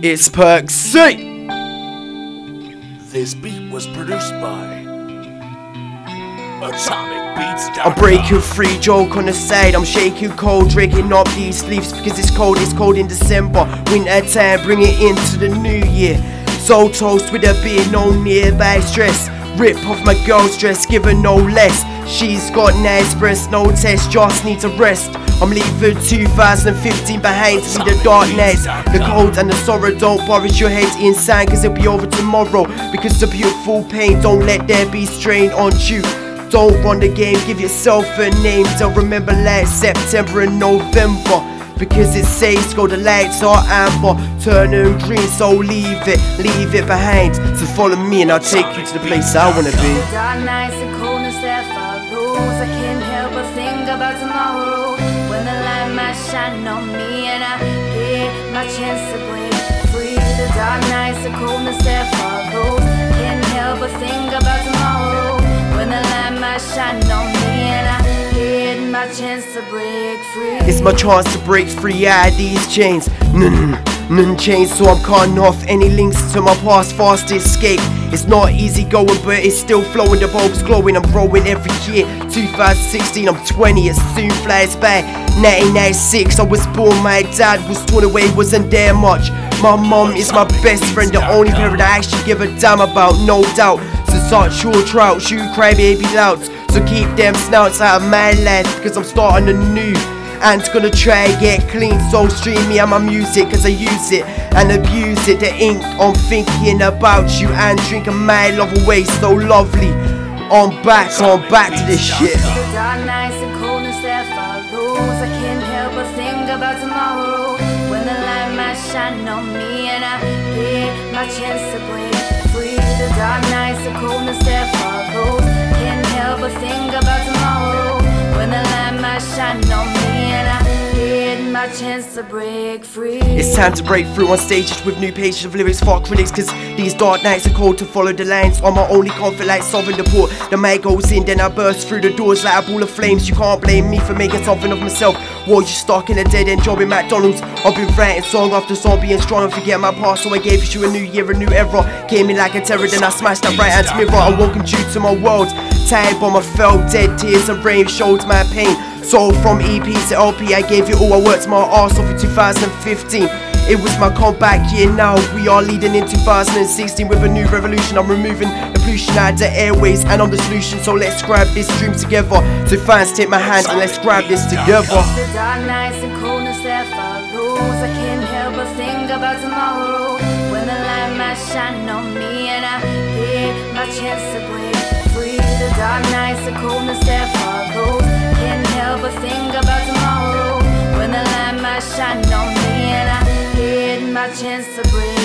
It's Perk C. This beat was produced by Atomic Beats. I'm breaking free, joke on the side. I'm shaking cold, drinking up these leaves because it's cold. It's cold in December, winter time, bring it into the new year. So toast with a beer, no nearby stress. Rip off my girl's dress, give her no less. She's got nice breasts, no test, just needs a rest. I'm leaving 2015 behind to be the darkness. the cold and the sorrow. Don't worry your head inside, cause it'll be over tomorrow. Because the beautiful pain, don't let there be strain on you. Don't run the game, give yourself a name. Don't remember last September and November. Because it says go the lights are amber, turning green, so leave it, leave it behind. So follow me and I'll take you to the place I wanna be. Dark nights and coldness that follows. I can't help but think about tomorrow shine on me and I get my chance to break free. The dark nights and coldness that follows. Can't help but think about tomorrow when the light might shine on me and I get my chance to break free. It's my chance to break free out of these chains. None chains, so I'm cutting off any links to my past, fast escape. It's not easy going, but it's still flowing. The bulb's glowing, I'm growing every year. 2016, I'm 20, it soon flies by. 1996, I was born, my dad was torn away, wasn't there much. My mom is my best friend, the only parent I actually give a damn about, no doubt. So such your trout, you cry baby louds. So keep them snouts out of my life, because I'm starting anew. And gonna try get clean, so stream me and my music, cause I use it and abuse it. The ink on thinking about you and drinking my love away, so lovely. On back, on back to this shit. The dark nights and coldness that follows. I can't help but think about tomorrow when the light might shine on me and I get my chance to break free. The dark nights and coldness that follows. Can't help but think about tomorrow my chance to break free. It's time to break through on stages with new pages of lyrics for critics. Cause these dark nights are cold to follow the lines. On my only comfort, like solving the port. The mic goes in, then I burst through the doors like a ball of flames. You can't blame me for making something of myself. While you stuck in a dead end job in McDonald's. I've been writing song after song, being strong and forget my past. So I gave you a new year, a new era. Came in like a terror, then I smashed that right hand mirror. I welcomed you to my world. Tired bomb, I felt dead, tears and rain showed my pain. So from EP to LP, I gave you all. I worked my ass off in 2015. It was my comeback year now. We are leading in 2016 with a new revolution. I'm removing the pollution out the airways, and I'm the solution. So let's grab this dream together. So fans, take my hand and let's grab this together. The dark nights and coldness that follows. I can't help but think about tomorrow when the light might shine on me and I get my chance to break free. The dark nights and coldness that follows. Can't help but think about tomorrow when the light might shine on me and I get my chance to break